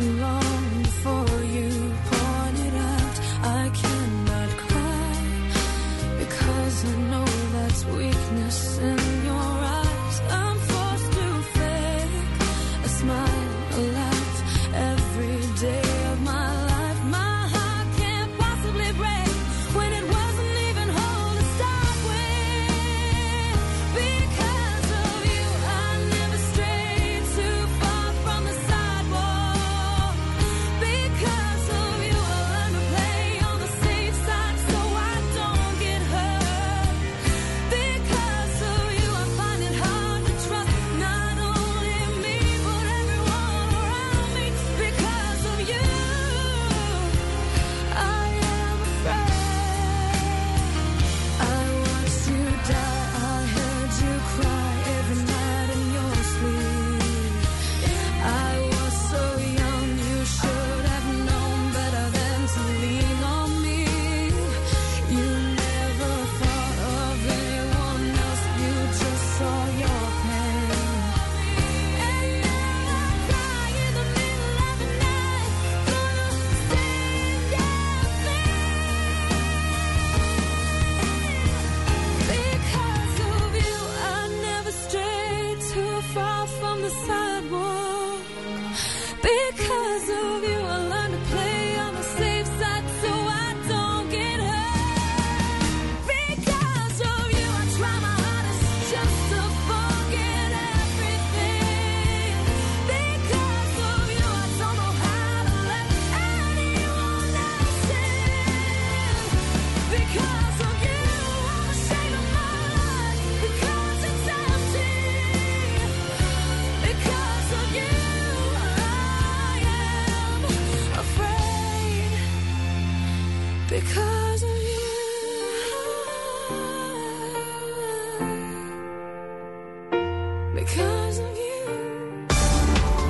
too long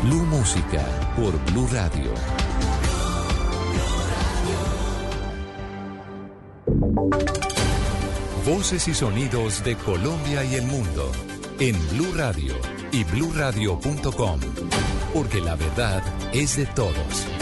Blue Música por Blue Radio. Voces y sonidos de Colombia y el mundo en Blue Radio y bluradio.com, porque la verdad es de todos.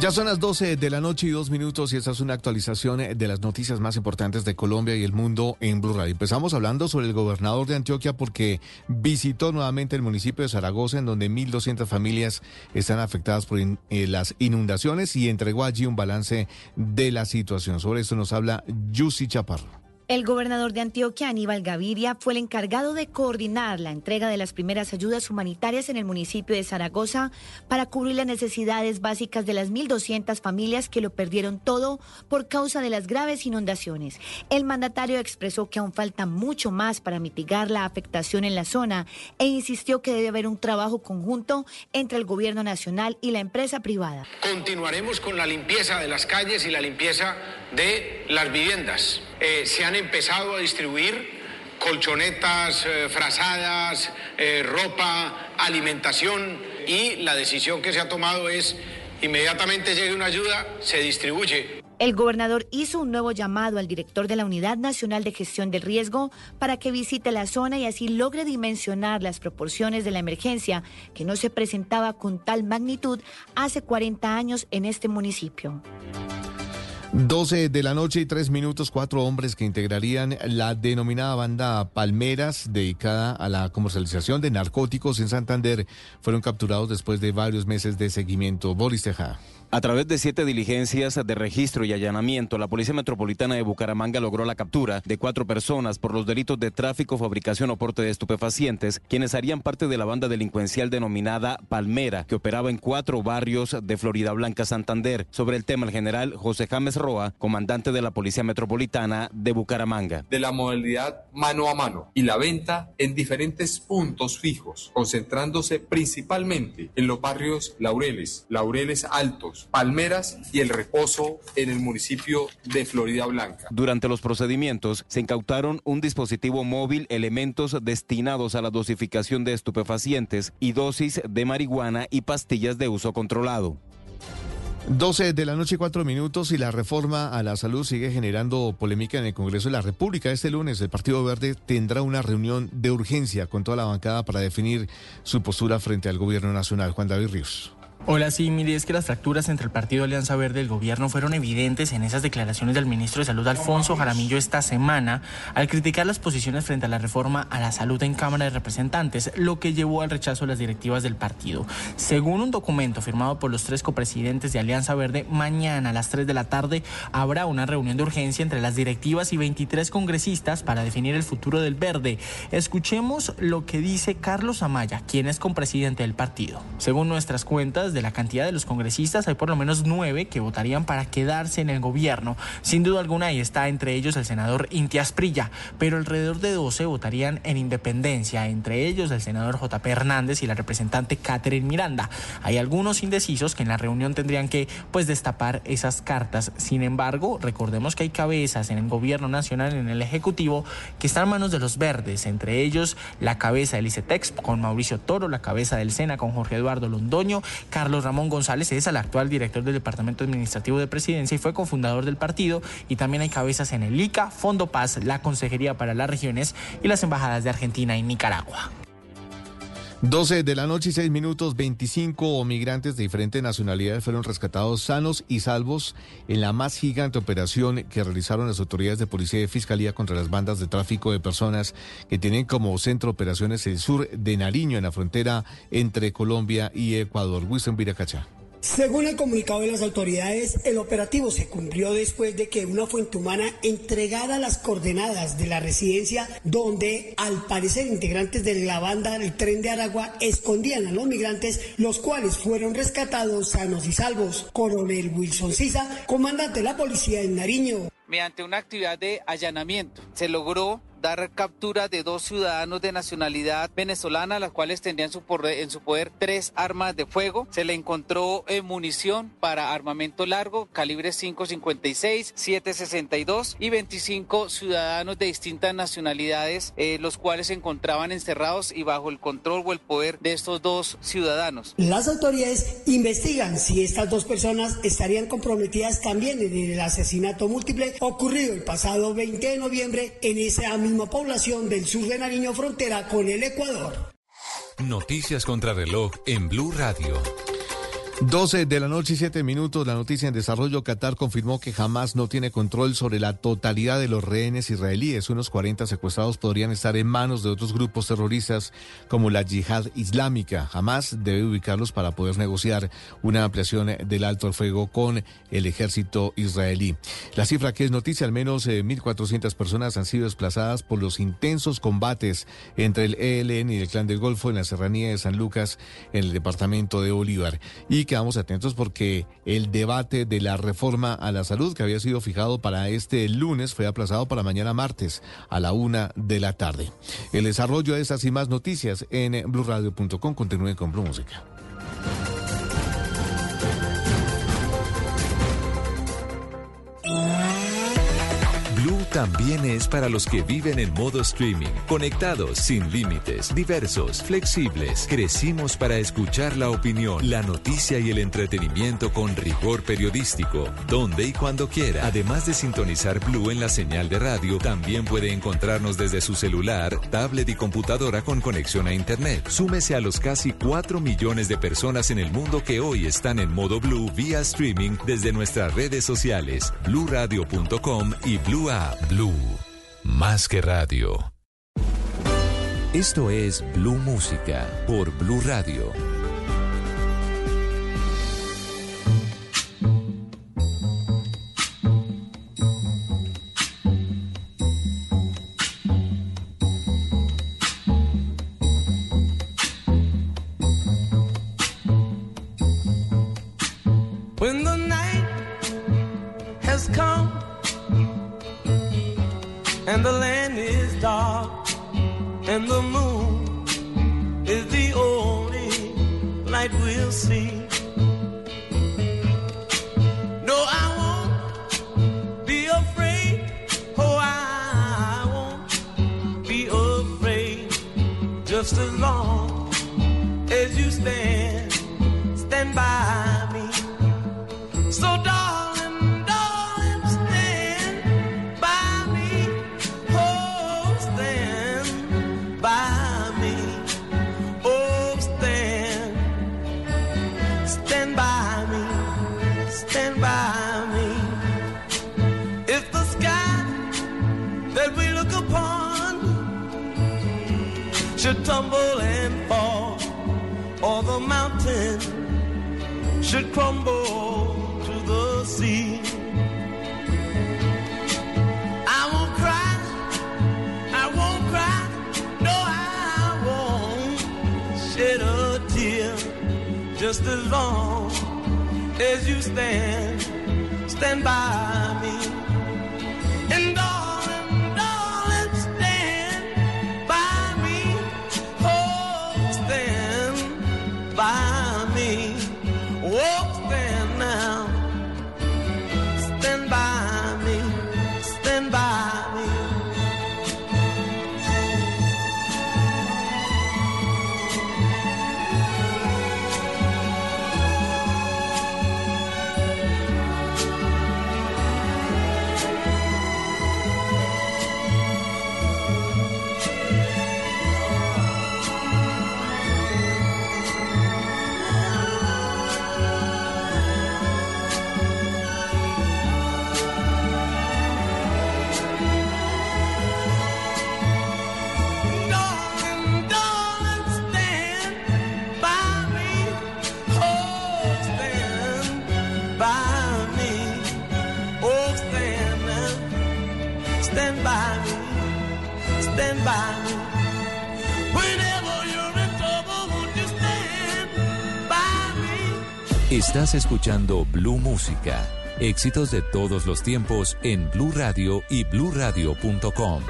Ya son las 12 de la noche y dos minutos y esta es una actualización de las noticias más importantes de Colombia y el mundo en Blue Radio. Empezamos hablando sobre el gobernador de Antioquia porque visitó nuevamente el municipio de Zaragoza en donde 1.200 familias están afectadas por eh, las inundaciones y entregó allí un balance de la situación. Sobre esto nos habla Yusi Chaparro. El gobernador de Antioquia, Aníbal Gaviria, fue el encargado de coordinar la entrega de las primeras ayudas humanitarias en el municipio de Zaragoza para cubrir las necesidades básicas de las 1.200 familias que lo perdieron todo por causa de las graves inundaciones. El mandatario expresó que aún falta mucho más para mitigar la afectación en la zona e insistió que debe haber un trabajo conjunto entre el gobierno nacional y la empresa privada. Continuaremos con la limpieza de las calles y la limpieza de las viviendas. Eh, se han empezado a distribuir colchonetas, eh, frazadas, eh, ropa, alimentación y la decisión que se ha tomado es inmediatamente llegue una ayuda, se distribuye. El gobernador hizo un nuevo llamado al director de la Unidad Nacional de Gestión del Riesgo para que visite la zona y así logre dimensionar las proporciones de la emergencia que no se presentaba con tal magnitud hace 40 años en este municipio. 12 de la noche y tres minutos, cuatro hombres que integrarían la denominada banda Palmeras, dedicada a la comercialización de narcóticos en Santander, fueron capturados después de varios meses de seguimiento. Boris. A través de siete diligencias de registro y allanamiento, la Policía Metropolitana de Bucaramanga logró la captura de cuatro personas por los delitos de tráfico, fabricación o porte de estupefacientes, quienes harían parte de la banda delincuencial denominada Palmera, que operaba en cuatro barrios de Florida Blanca, Santander. Sobre el tema, el general José James Roa, comandante de la Policía Metropolitana de Bucaramanga. de la modalidad mano a mano y la venta en diferentes puntos fijos, concentrándose principalmente en los barrios Laureles, Laureles Altos, Palmeras y El Reposo en el municipio de Florida Blanca. Durante los procedimientos se incautaron un dispositivo móvil, elementos destinados a la dosificación de estupefacientes y dosis de marihuana y pastillas de uso controlado. 12 de la noche y cuatro minutos y la reforma a la salud sigue generando polémica en el Congreso de la República. Este lunes el Partido Verde tendrá una reunión de urgencia con toda la bancada para definir su postura frente al gobierno nacional. Juan David Ríos. Hola, sí, mire, es que las fracturas entre el Partido Alianza Verde y el gobierno fueron evidentes en esas declaraciones del ministro de Salud Alfonso Jaramillo esta semana al criticar las posiciones frente a la reforma a la salud en Cámara de Representantes, lo que llevó al rechazo de las directivas del partido. Según un documento firmado por los tres copresidentes de Alianza Verde, mañana a las 3 de la tarde habrá una reunión de urgencia entre las directivas y 23 congresistas para definir el futuro del verde. Escuchemos lo que dice Carlos Amaya, quien es compresidente del partido. Según nuestras cuentas, de la cantidad de los congresistas, hay por lo menos nueve que votarían para quedarse en el gobierno. Sin duda alguna, ahí está entre ellos el senador Intias Prilla, pero alrededor de 12 votarían en independencia, entre ellos el senador JP Hernández y la representante Catherine Miranda. Hay algunos indecisos que en la reunión tendrían que pues destapar esas cartas. Sin embargo, recordemos que hay cabezas en el gobierno nacional, en el Ejecutivo, que están en manos de los verdes, entre ellos la cabeza del ICETEX con Mauricio Toro, la cabeza del SENA con Jorge Eduardo Londoño, Carlos Ramón González es el actual director del Departamento Administrativo de Presidencia y fue cofundador del partido. Y también hay cabezas en el ICA, Fondo Paz, la Consejería para las Regiones y las embajadas de Argentina y Nicaragua. 12 de la noche y 6 minutos, 25 migrantes de diferentes nacionalidades fueron rescatados sanos y salvos en la más gigante operación que realizaron las autoridades de policía y fiscalía contra las bandas de tráfico de personas que tienen como centro operaciones el sur de Nariño en la frontera entre Colombia y Ecuador. Wilson Viracacha. Según el comunicado de las autoridades, el operativo se cumplió después de que una fuente humana entregara las coordenadas de la residencia donde, al parecer, integrantes de la banda del tren de Aragua escondían a los migrantes, los cuales fueron rescatados sanos y salvos. Coronel Wilson Sisa, comandante de la policía en Nariño. Mediante una actividad de allanamiento, se logró dar captura de dos ciudadanos de nacionalidad venezolana, las cuales tendrían en su poder tres armas de fuego. Se le encontró eh, munición para armamento largo, calibre 5.56, 7.62 y 25 ciudadanos de distintas nacionalidades, eh, los cuales se encontraban encerrados y bajo el control o el poder de estos dos ciudadanos. Las autoridades investigan si estas dos personas estarían comprometidas también en el asesinato múltiple ocurrido el pasado 20 de noviembre en ese ámbito población del sur de Nariño frontera con el Ecuador. Noticias contra reloj en Blue Radio. 12 de la noche y 7 minutos, la noticia en desarrollo, Qatar confirmó que jamás no tiene control sobre la totalidad de los rehenes israelíes. Unos 40 secuestrados podrían estar en manos de otros grupos terroristas como la yihad islámica. Jamás debe ubicarlos para poder negociar una ampliación del alto al fuego con el ejército israelí. La cifra que es noticia, al menos 1.400 eh, personas han sido desplazadas por los intensos combates entre el ELN y el Clan del Golfo en la serranía de San Lucas, en el departamento de Bolívar. Y quedamos atentos porque el debate de la reforma a la salud que había sido fijado para este lunes fue aplazado para mañana martes a la una de la tarde. El desarrollo de estas y más noticias en blueradio.com. Continúen con Blue Música. También es para los que viven en modo streaming, conectados, sin límites, diversos, flexibles. Crecimos para escuchar la opinión, la noticia y el entretenimiento con rigor periodístico, donde y cuando quiera. Además de sintonizar Blue en la señal de radio, también puede encontrarnos desde su celular, tablet y computadora con conexión a Internet. Súmese a los casi 4 millones de personas en el mundo que hoy están en modo Blue vía streaming desde nuestras redes sociales, bluradio.com y Blue App. Blue, más que radio. Esto es Blue Música por Blue Radio. Escuchando Blue Música. Éxitos de todos los tiempos en Blue Radio y bluradio.com.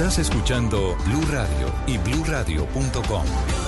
Estás escuchando Blue Radio y BlueRadio.com.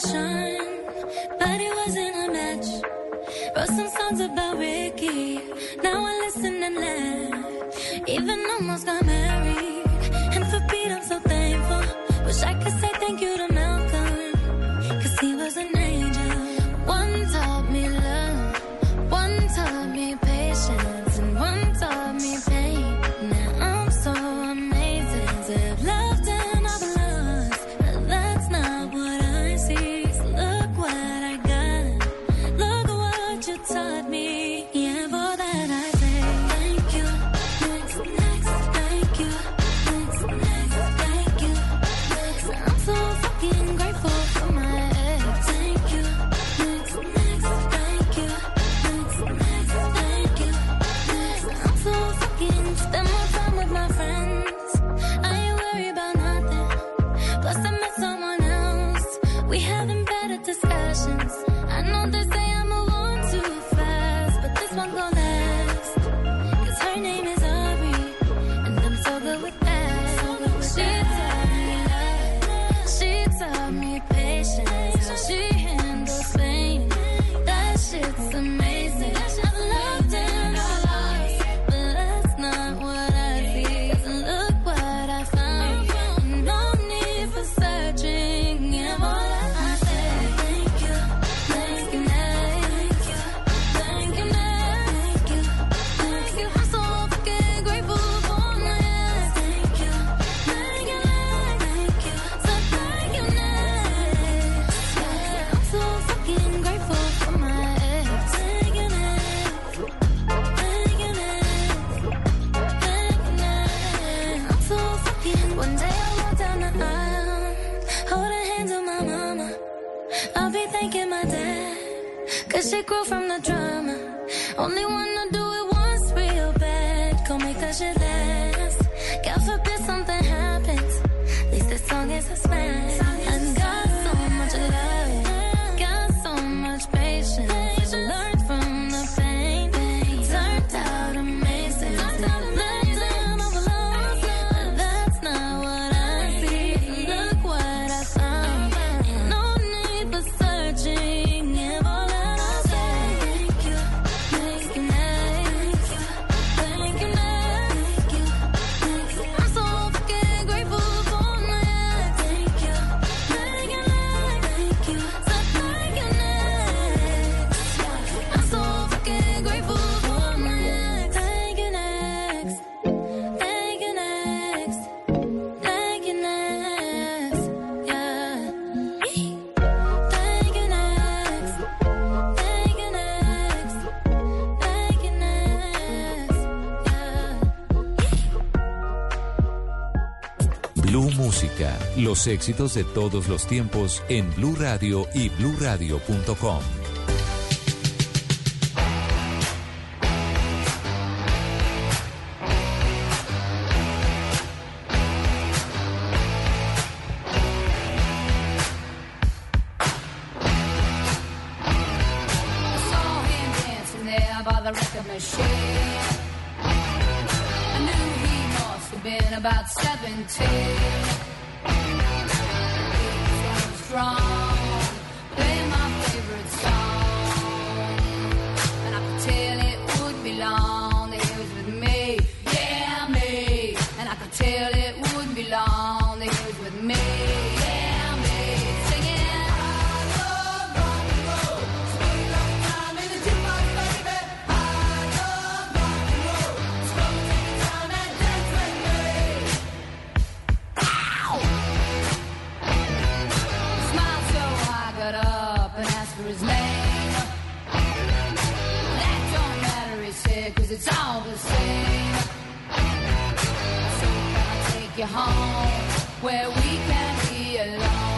shine, but it wasn't a match. Wrote some songs about Ricky, now I listen and laugh. Even almost got married, and for Pete I'm so thankful. Wish I could say thank you to Mel. last. God forbid something happens. At least this song is a smash. éxitos de todos los tiempos en Blue Radio y BlueRadio.com. cause it's all the same. So I'll take you home where we can be alone.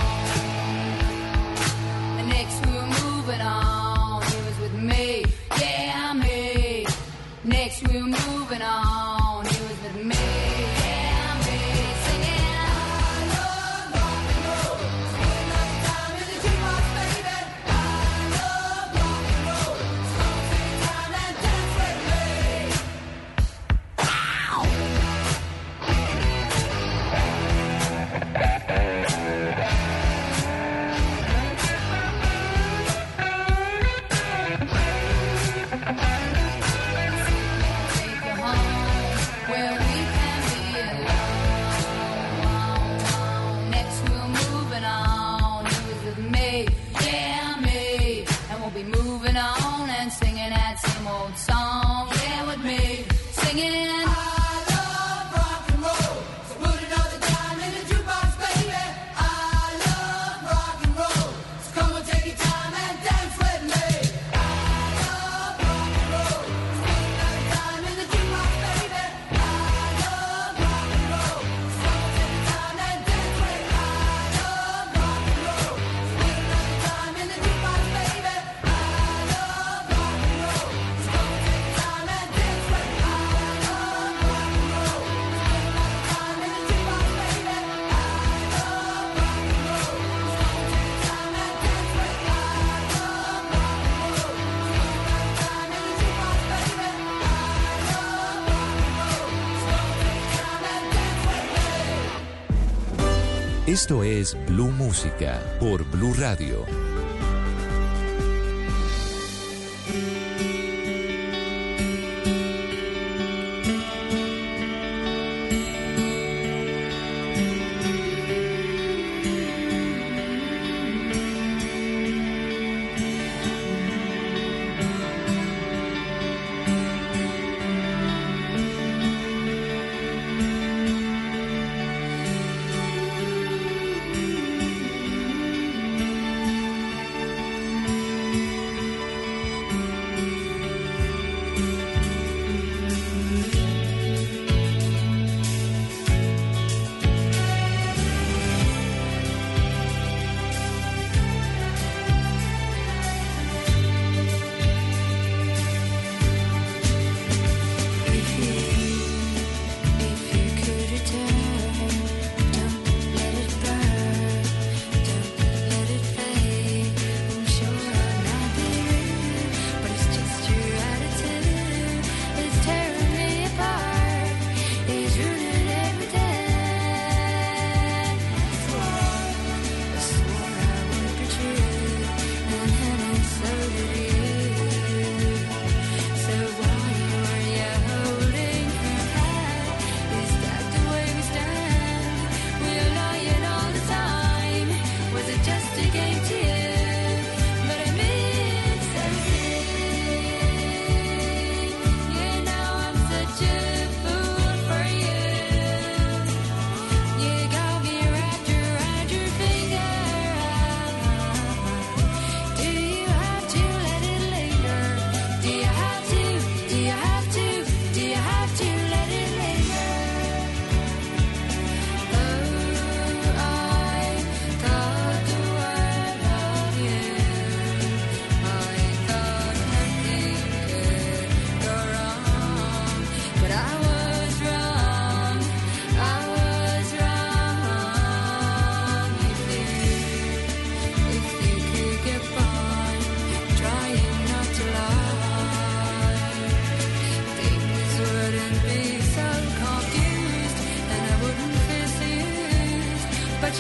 Música por Blue Radio.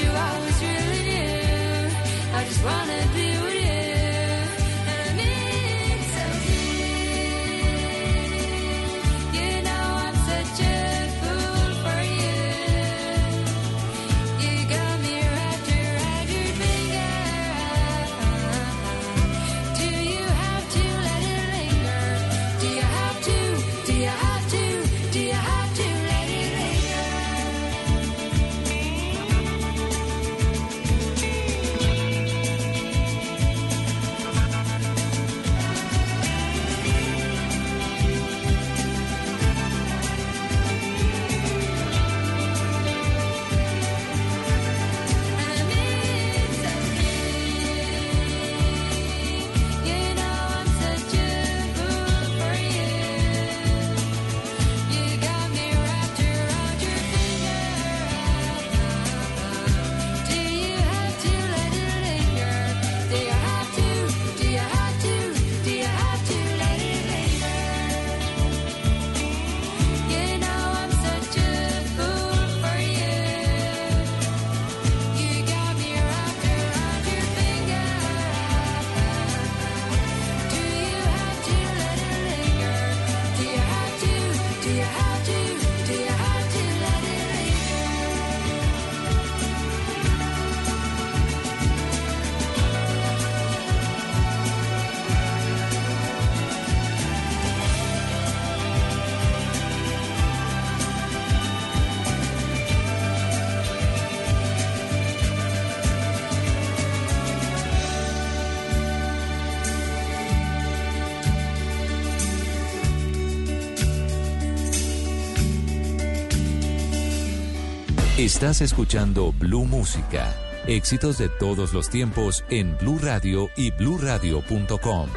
you, really. I just wanna be. Estás escuchando Blue Música. Éxitos de todos los tiempos en Blue Radio y bluradio.com.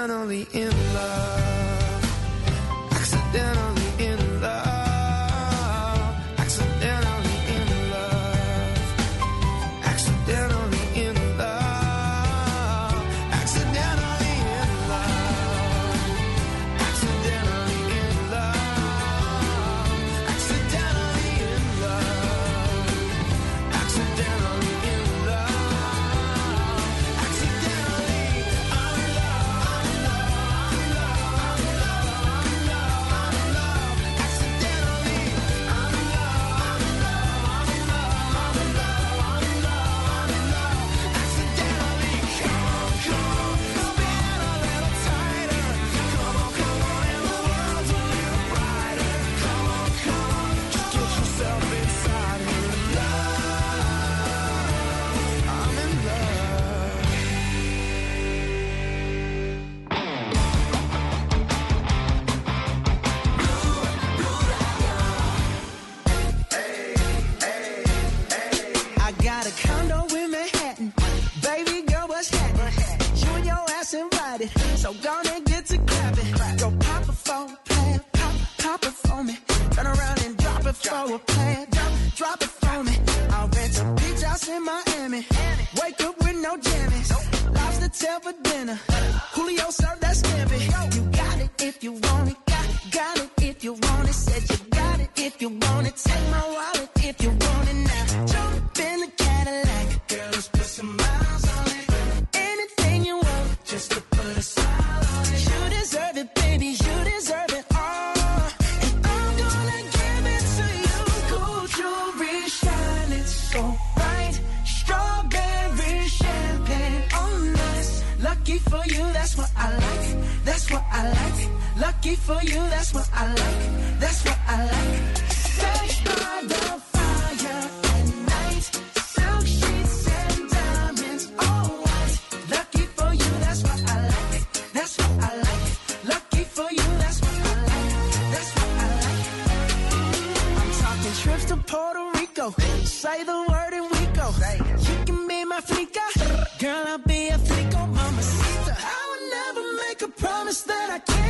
down on the end. Africa. Girl, I'll be a freak on mamacita. I would never make a promise that I can't.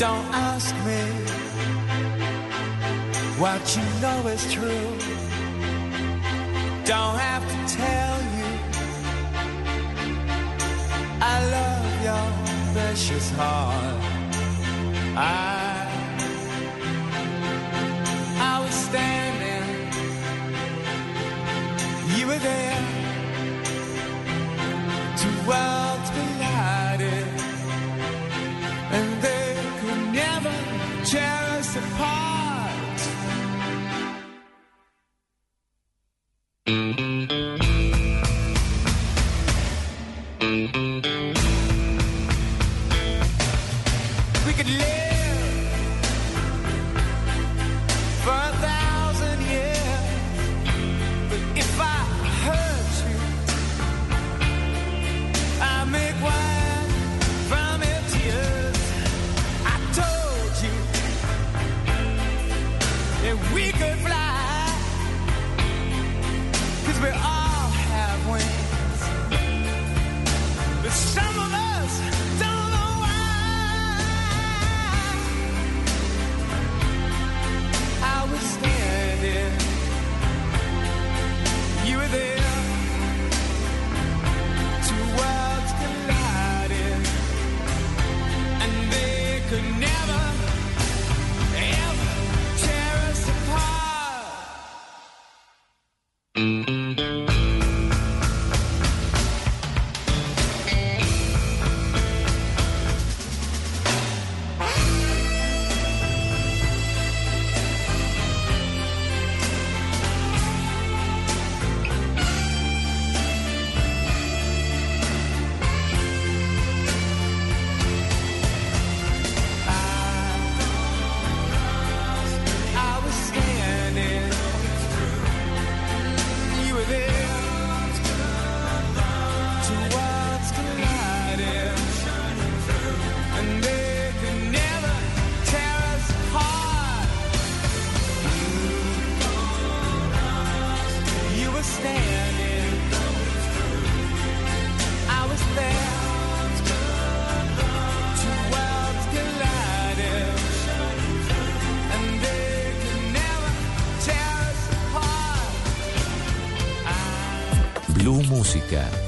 Don't ask me what you know is true. Don't have to tell you I love your precious heart. I I will stand.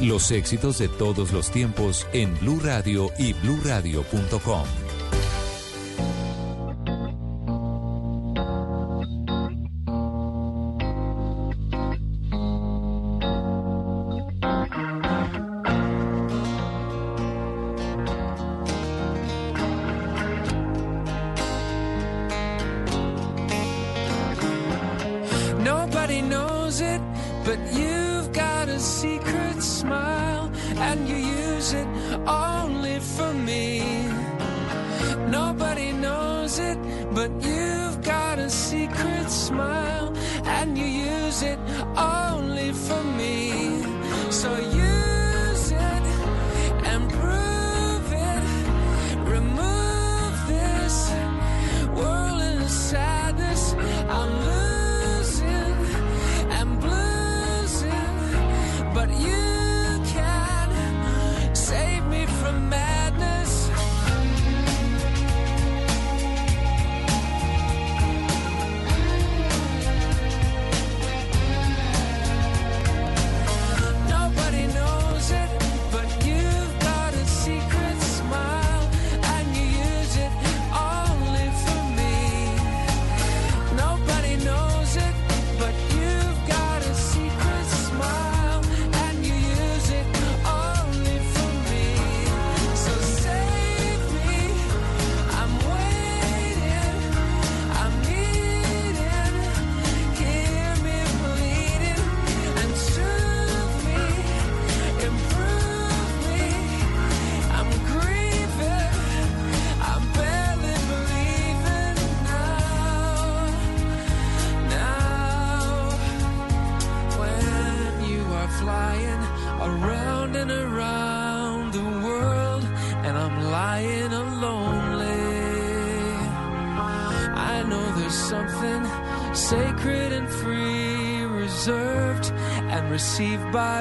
Los éxitos de todos los tiempos en Blue Radio y BlueRadio.com.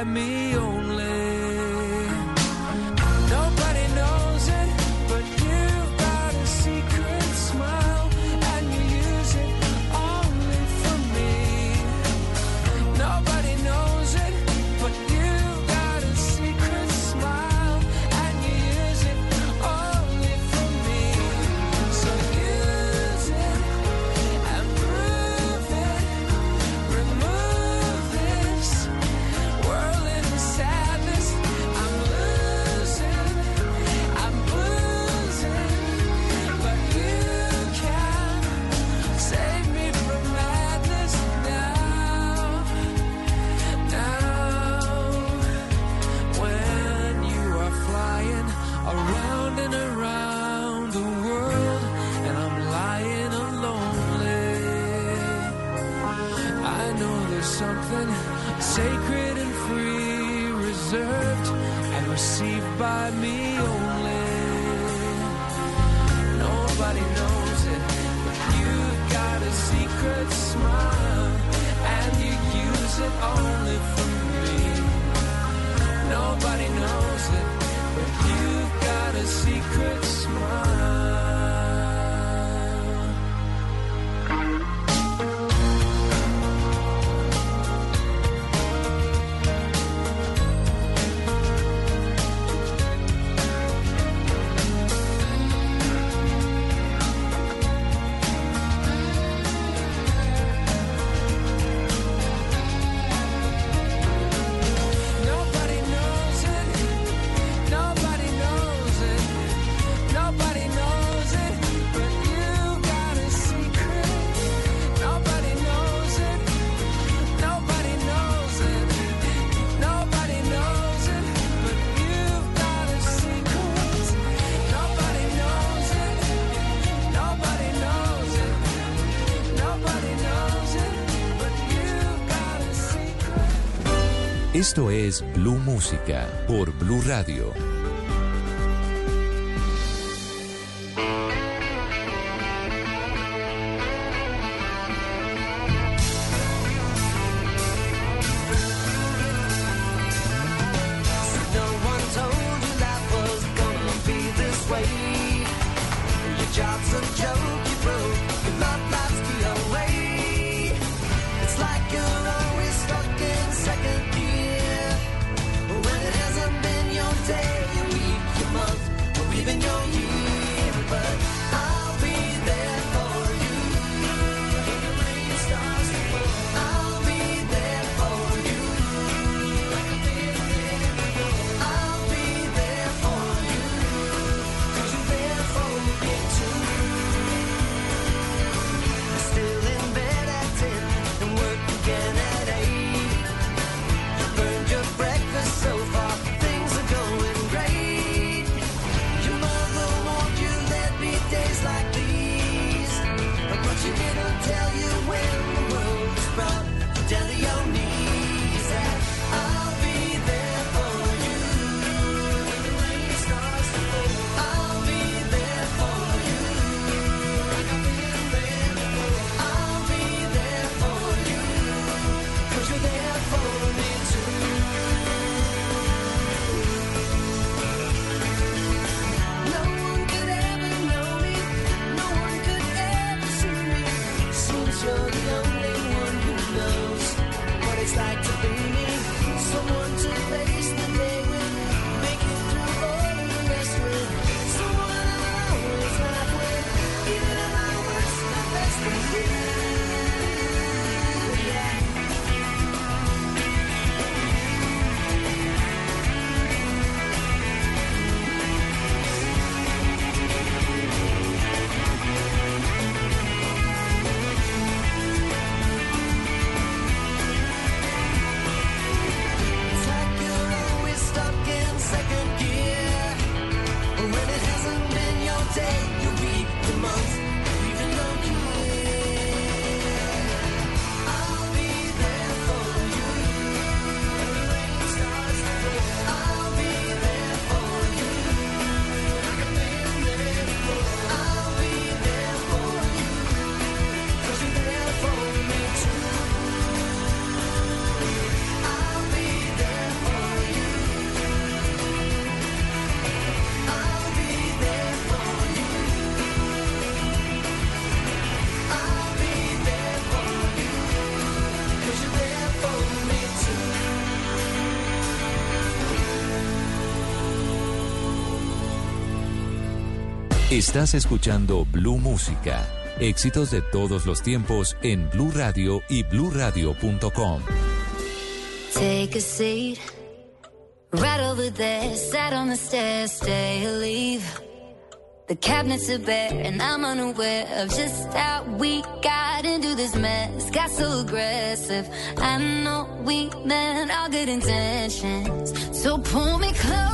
me Esto es Blue Música por Blue Radio, Estás escuchando Blue Música. Éxitos de todos los tiempos en Blue Radio y bluradio.com. Take a seat. Right over there, sat on the stairs, stay or leave. The cabinets are bare, and I'm unaware of just how we got into this mess. Got so aggressive. I know we meant all good intentions. So pull me close.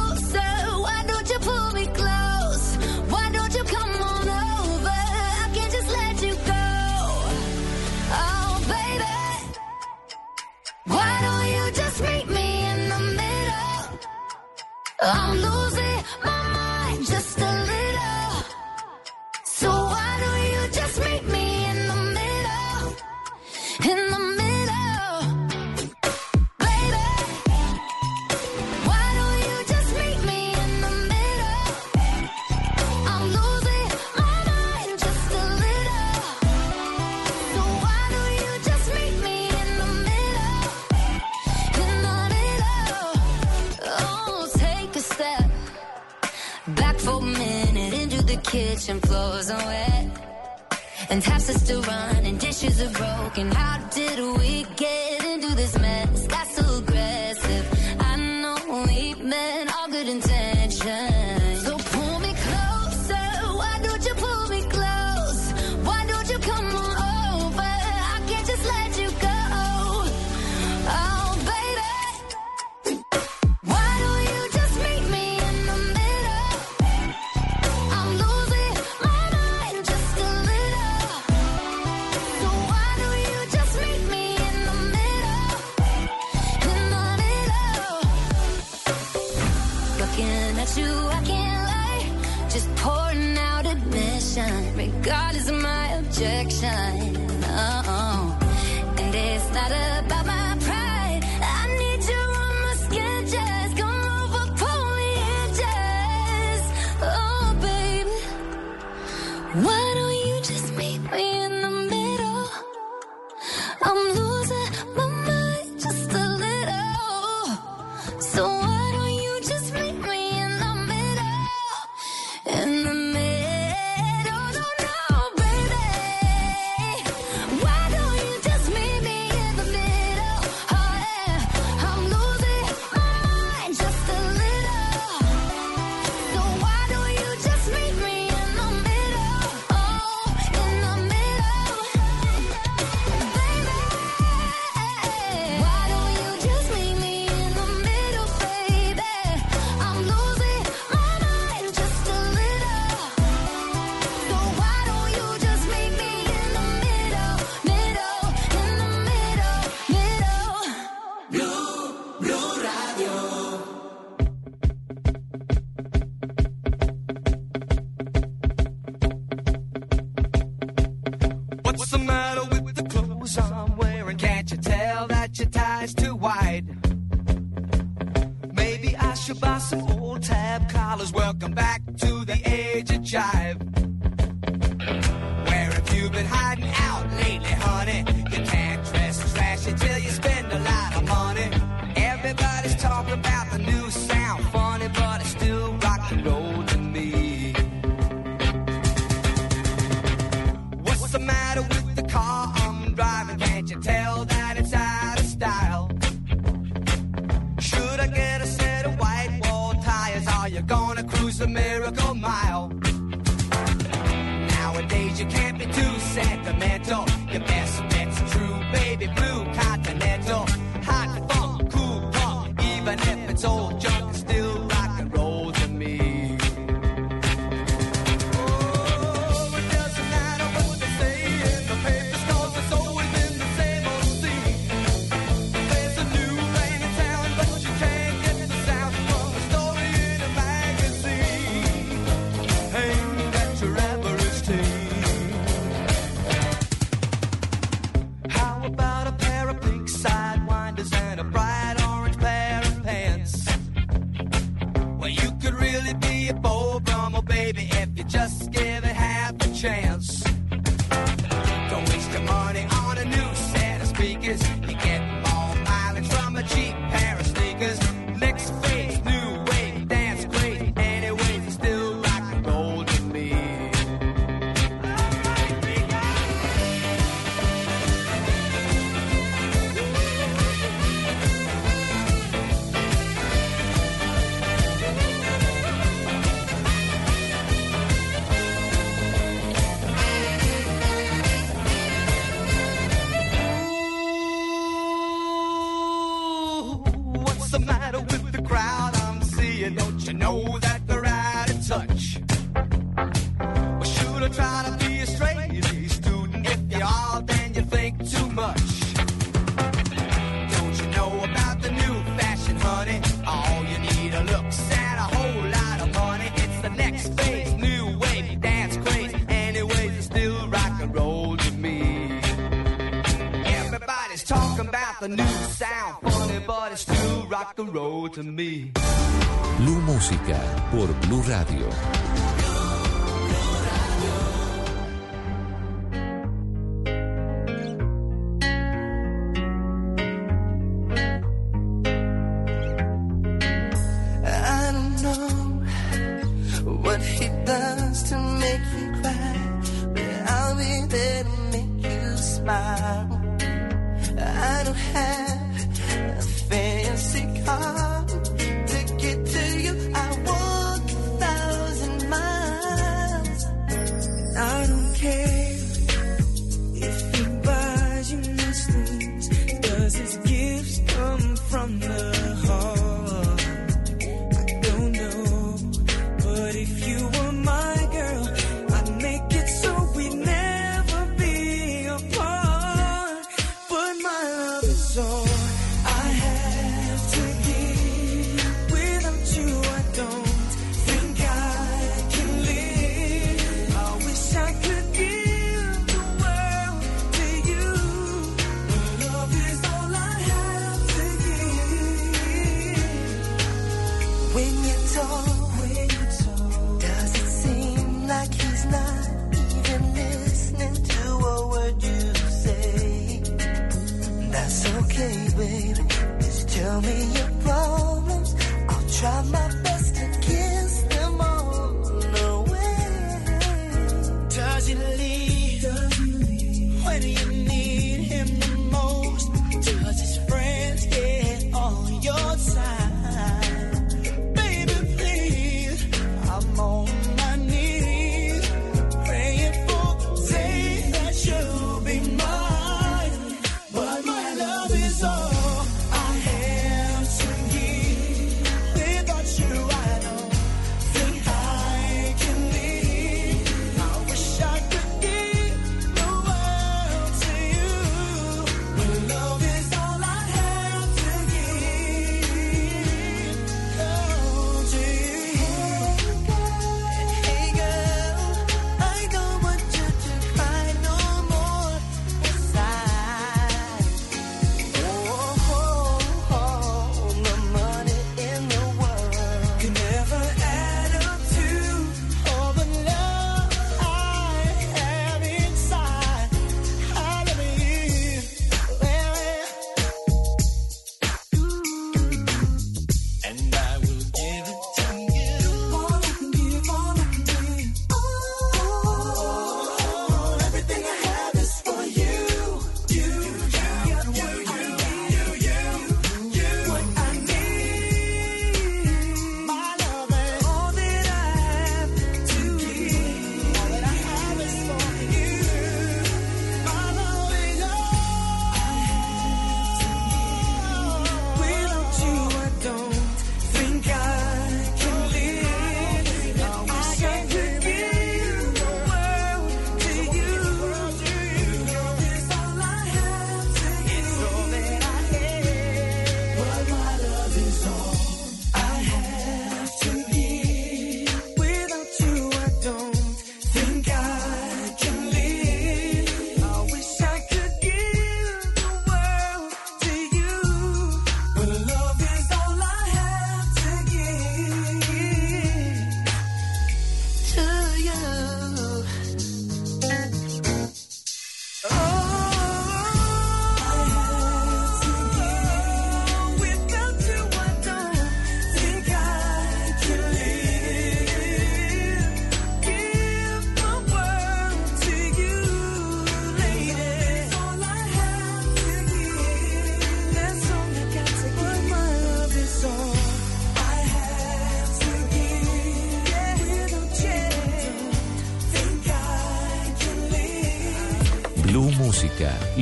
biggest por Blue Radio.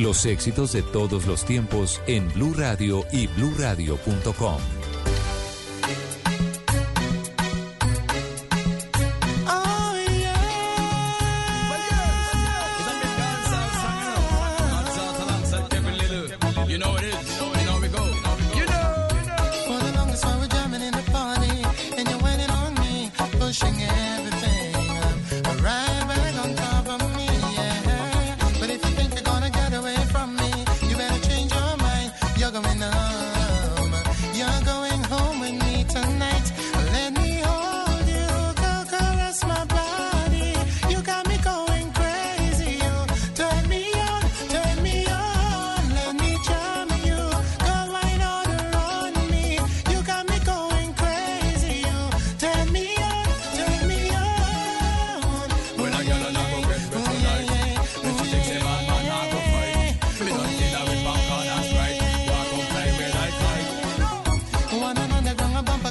Los éxitos de todos los tiempos en Blue Radio y BlueRadio.com.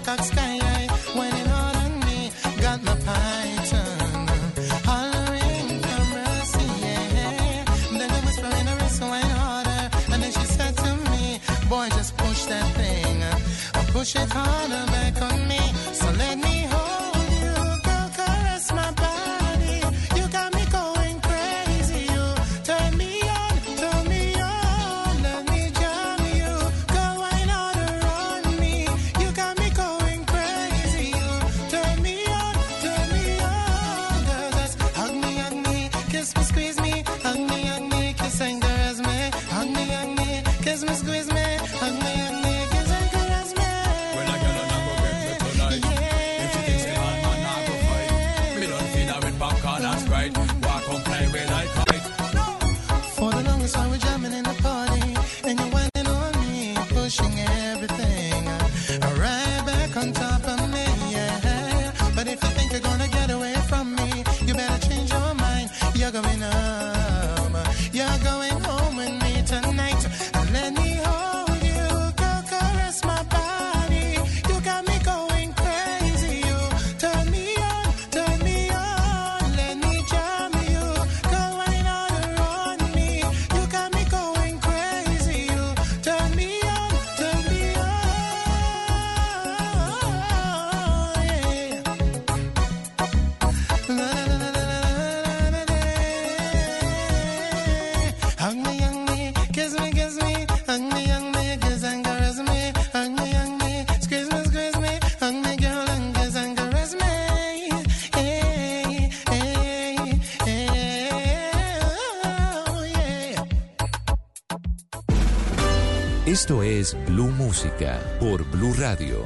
on eh? me. Got my python eh? hollering mercy, yeah. Then in her. And then she said to me, boy, just push that thing. Eh? Push it harder. Música por Blue Radio.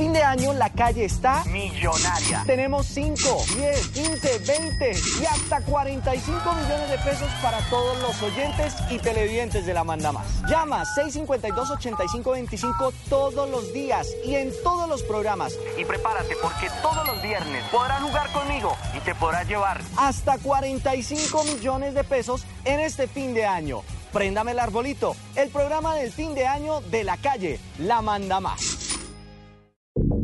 Fin de año la calle está millonaria. Tenemos 5, 10, 15, 20 y hasta 45 millones de pesos para todos los oyentes y televidentes de la Manda Más. Llama 652-8525 todos los días y en todos los programas. Y prepárate porque todos los viernes podrás jugar conmigo y te podrás llevar hasta 45 millones de pesos en este fin de año. Préndame el arbolito, el programa del fin de año de la calle, la Manda Más.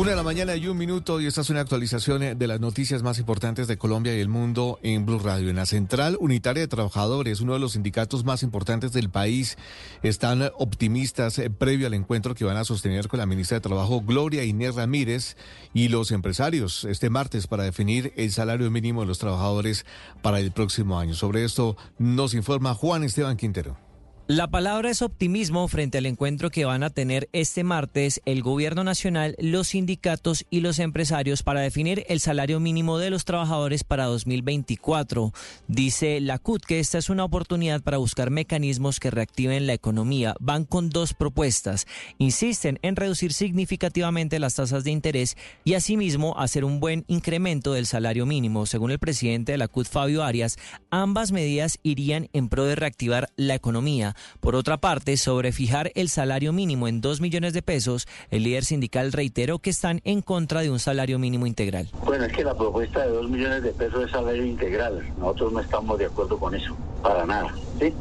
Una de la mañana y un minuto y esta es una actualización eh, de las noticias más importantes de Colombia y el mundo en Blue Radio. En la Central Unitaria de Trabajadores, uno de los sindicatos más importantes del país, están optimistas eh, previo al encuentro que van a sostener con la ministra de Trabajo Gloria Inés Ramírez y los empresarios este martes para definir el salario mínimo de los trabajadores para el próximo año. Sobre esto nos informa Juan Esteban Quintero. La palabra es optimismo frente al encuentro que van a tener este martes el gobierno nacional, los sindicatos y los empresarios para definir el salario mínimo de los trabajadores para 2024. Dice la CUT que esta es una oportunidad para buscar mecanismos que reactiven la economía. Van con dos propuestas. Insisten en reducir significativamente las tasas de interés y asimismo hacer un buen incremento del salario mínimo. Según el presidente de la CUT, Fabio Arias, ambas medidas irían en pro de reactivar la economía. Por otra parte, sobre fijar el salario mínimo en 2 millones de pesos, el líder sindical reiteró que están en contra de un salario mínimo integral. Bueno, es que la propuesta de 2 millones de pesos es salario integral. Nosotros no estamos de acuerdo con eso, para nada, ¿sí?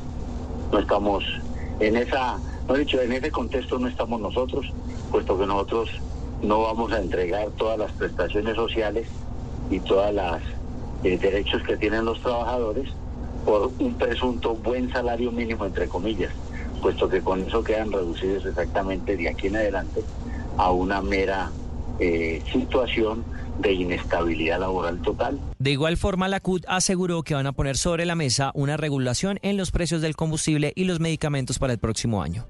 No estamos en esa, no he dicho, en ese contexto no estamos nosotros, puesto que nosotros no vamos a entregar todas las prestaciones sociales y todas las eh, derechos que tienen los trabajadores por un presunto buen salario mínimo, entre comillas, puesto que con eso quedan reducidos exactamente de aquí en adelante a una mera eh, situación de inestabilidad laboral total. De igual forma, la CUT aseguró que van a poner sobre la mesa una regulación en los precios del combustible y los medicamentos para el próximo año.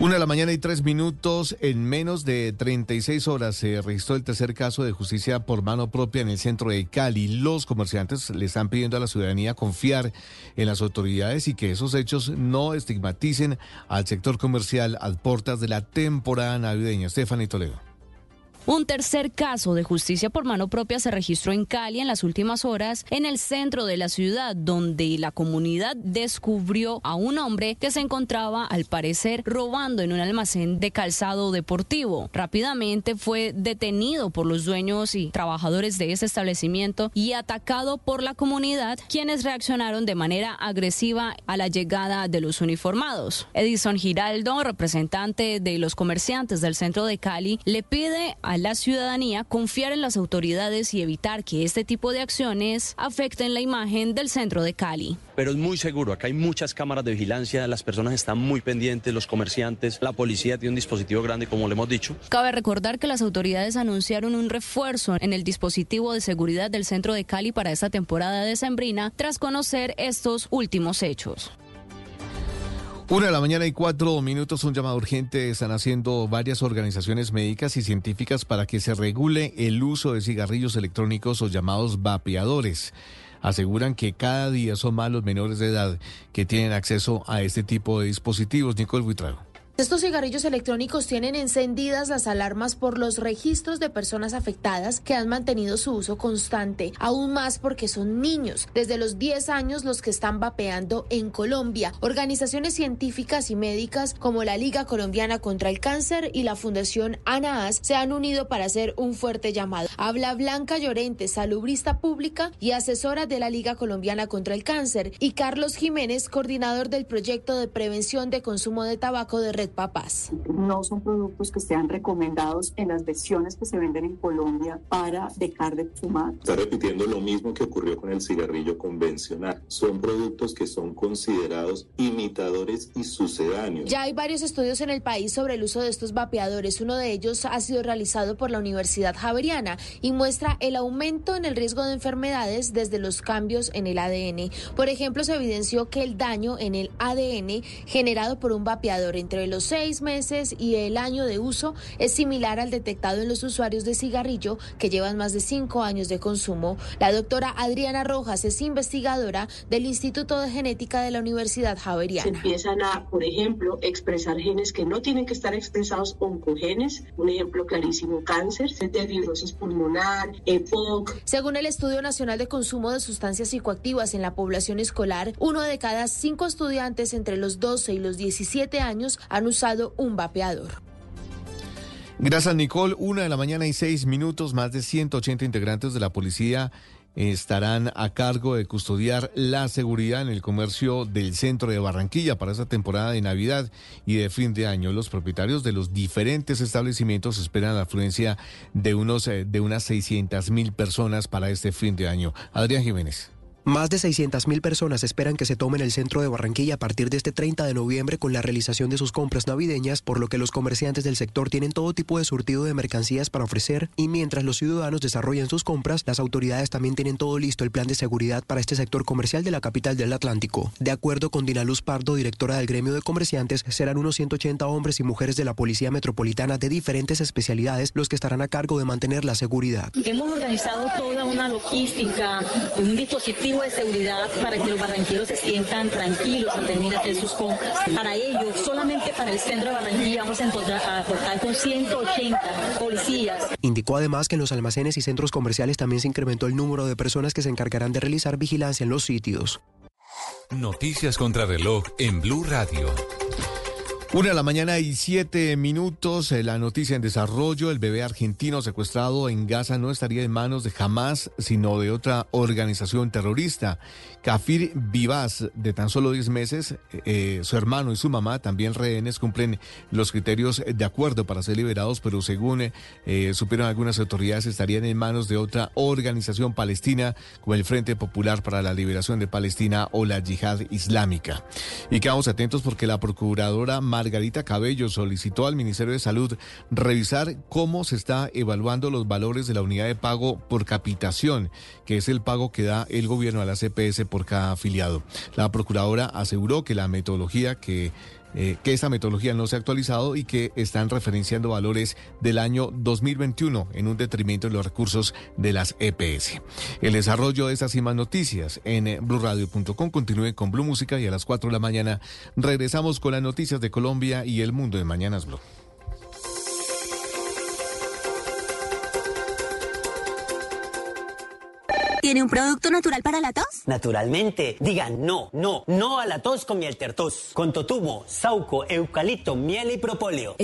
Una de la mañana y tres minutos. En menos de 36 horas se registró el tercer caso de justicia por mano propia en el centro de Cali. Los comerciantes le están pidiendo a la ciudadanía confiar en las autoridades y que esos hechos no estigmaticen al sector comercial a portas de la temporada navideña. Stephanie Toledo. Un tercer caso de justicia por mano propia se registró en Cali en las últimas horas, en el centro de la ciudad, donde la comunidad descubrió a un hombre que se encontraba, al parecer, robando en un almacén de calzado deportivo. Rápidamente fue detenido por los dueños y trabajadores de ese establecimiento y atacado por la comunidad, quienes reaccionaron de manera agresiva a la llegada de los uniformados. Edison Giraldo, representante de los comerciantes del centro de Cali, le pide a la ciudadanía confiar en las autoridades y evitar que este tipo de acciones afecten la imagen del centro de Cali. Pero es muy seguro, acá hay muchas cámaras de vigilancia, las personas están muy pendientes, los comerciantes, la policía tiene un dispositivo grande, como le hemos dicho. Cabe recordar que las autoridades anunciaron un refuerzo en el dispositivo de seguridad del centro de Cali para esta temporada decembrina tras conocer estos últimos hechos. Una de la mañana y cuatro minutos, un llamado urgente. Están haciendo varias organizaciones médicas y científicas para que se regule el uso de cigarrillos electrónicos o llamados vapeadores. Aseguran que cada día son más los menores de edad que tienen acceso a este tipo de dispositivos. Nicole Buitrago. Estos cigarrillos electrónicos tienen encendidas las alarmas por los registros de personas afectadas que han mantenido su uso constante, aún más porque son niños, desde los 10 años los que están vapeando en Colombia. Organizaciones científicas y médicas como la Liga Colombiana contra el Cáncer y la Fundación ANAAS se han unido para hacer un fuerte llamado. Habla Blanca Llorente, salubrista pública y asesora de la Liga Colombiana contra el Cáncer, y Carlos Jiménez, coordinador del proyecto de prevención de consumo de tabaco de Papás. No son productos que sean recomendados en las versiones que se venden en Colombia para dejar de fumar. Está repitiendo lo mismo que ocurrió con el cigarrillo convencional. Son productos que son considerados imitadores y sucedáneos. Ya hay varios estudios en el país sobre el uso de estos vapeadores. Uno de ellos ha sido realizado por la Universidad Javeriana y muestra el aumento en el riesgo de enfermedades desde los cambios en el ADN. Por ejemplo, se evidenció que el daño en el ADN generado por un vapeador entre los seis meses y el año de uso es similar al detectado en los usuarios de cigarrillo que llevan más de cinco años de consumo. La doctora Adriana Rojas es investigadora del Instituto de Genética de la Universidad Se Javeriana. empiezan a, por ejemplo, expresar genes que no tienen que estar expresados, oncogenes, un ejemplo clarísimo, cáncer, de fibrosis pulmonar, EPOC. Según el Estudio Nacional de Consumo de Sustancias Psicoactivas en la población escolar, uno de cada cinco estudiantes entre los 12 y los 17 años han usado un vapeador. Gracias, Nicole. Una de la mañana y seis minutos, más de 180 integrantes de la policía estarán a cargo de custodiar la seguridad en el comercio del centro de Barranquilla para esta temporada de Navidad y de fin de año. Los propietarios de los diferentes establecimientos esperan la afluencia de unos eh, de unas 600 mil personas para este fin de año. Adrián Jiménez. Más de 600.000 personas esperan que se tomen el centro de Barranquilla a partir de este 30 de noviembre con la realización de sus compras navideñas, por lo que los comerciantes del sector tienen todo tipo de surtido de mercancías para ofrecer y mientras los ciudadanos desarrollan sus compras, las autoridades también tienen todo listo el plan de seguridad para este sector comercial de la capital del Atlántico. De acuerdo con Dinaluz Pardo, directora del gremio de comerciantes, serán unos 180 hombres y mujeres de la Policía Metropolitana de diferentes especialidades los que estarán a cargo de mantener la seguridad. Hemos organizado toda una logística, un dispositivo de seguridad para que los barranquilleros se sientan tranquilos al venir a hacer sus compras. Para ello, solamente para el centro de Barranquilla vamos a encontrar a contar con 180 policías. Indicó además que en los almacenes y centros comerciales también se incrementó el número de personas que se encargarán de realizar vigilancia en los sitios. Noticias contra reloj en Blue Radio. Una de la mañana y siete minutos. eh, La noticia en desarrollo: el bebé argentino secuestrado en Gaza no estaría en manos de Hamas, sino de otra organización terrorista. Kafir Vivaz, de tan solo 10 meses, eh, su hermano y su mamá, también rehenes, cumplen los criterios de acuerdo para ser liberados, pero según eh, eh, supieron algunas autoridades, estarían en manos de otra organización palestina, como el Frente Popular para la Liberación de Palestina o la Yihad Islámica. Y quedamos atentos porque la procuradora Margarita Cabello solicitó al Ministerio de Salud revisar cómo se está evaluando los valores de la unidad de pago por capitación, que es el pago que da el gobierno a la CPS por cada afiliado. La procuradora aseguró que la metodología que eh, que esta metodología no se ha actualizado y que están referenciando valores del año 2021 en un detrimento de los recursos de las EPS. El desarrollo de estas y más noticias en eh, blurradio.com continúe con Blue Música y a las 4 de la mañana regresamos con las noticias de Colombia y el mundo de Mañanas Blue. ¿Tiene un producto natural para la tos? Naturalmente, digan no, no, no a la tos con miel tertos. Con totumo, sauco, eucalipto, miel y propóleo.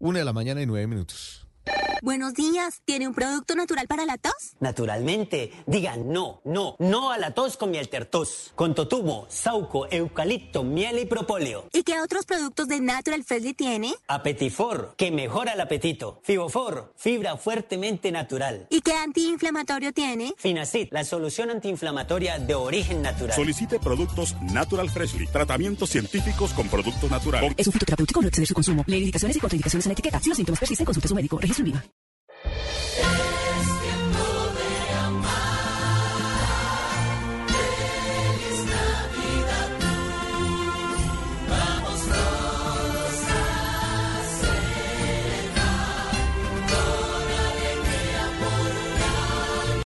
Una de la mañana y nueve minutos. Buenos días. ¿Tiene un producto natural para la tos? Naturalmente, digan no, no, no a la tos con miel tertos. Con totumo, sauco, eucalipto, miel y propóleo. ¿Y qué otros productos de Natural Freshly tiene? Apetifor, que mejora el apetito. Fibofor, fibra fuertemente natural. ¿Y qué antiinflamatorio tiene? Finacid, la solución antiinflamatoria de origen natural. Solicite productos Natural Freshly. Tratamientos científicos con productos naturales. Es un fitoterapéutico, no exceder su consumo. Lee indicaciones y contraindicaciones en la etiqueta. Si los síntomas persisten, consulte a su médico. Registro 있습 니.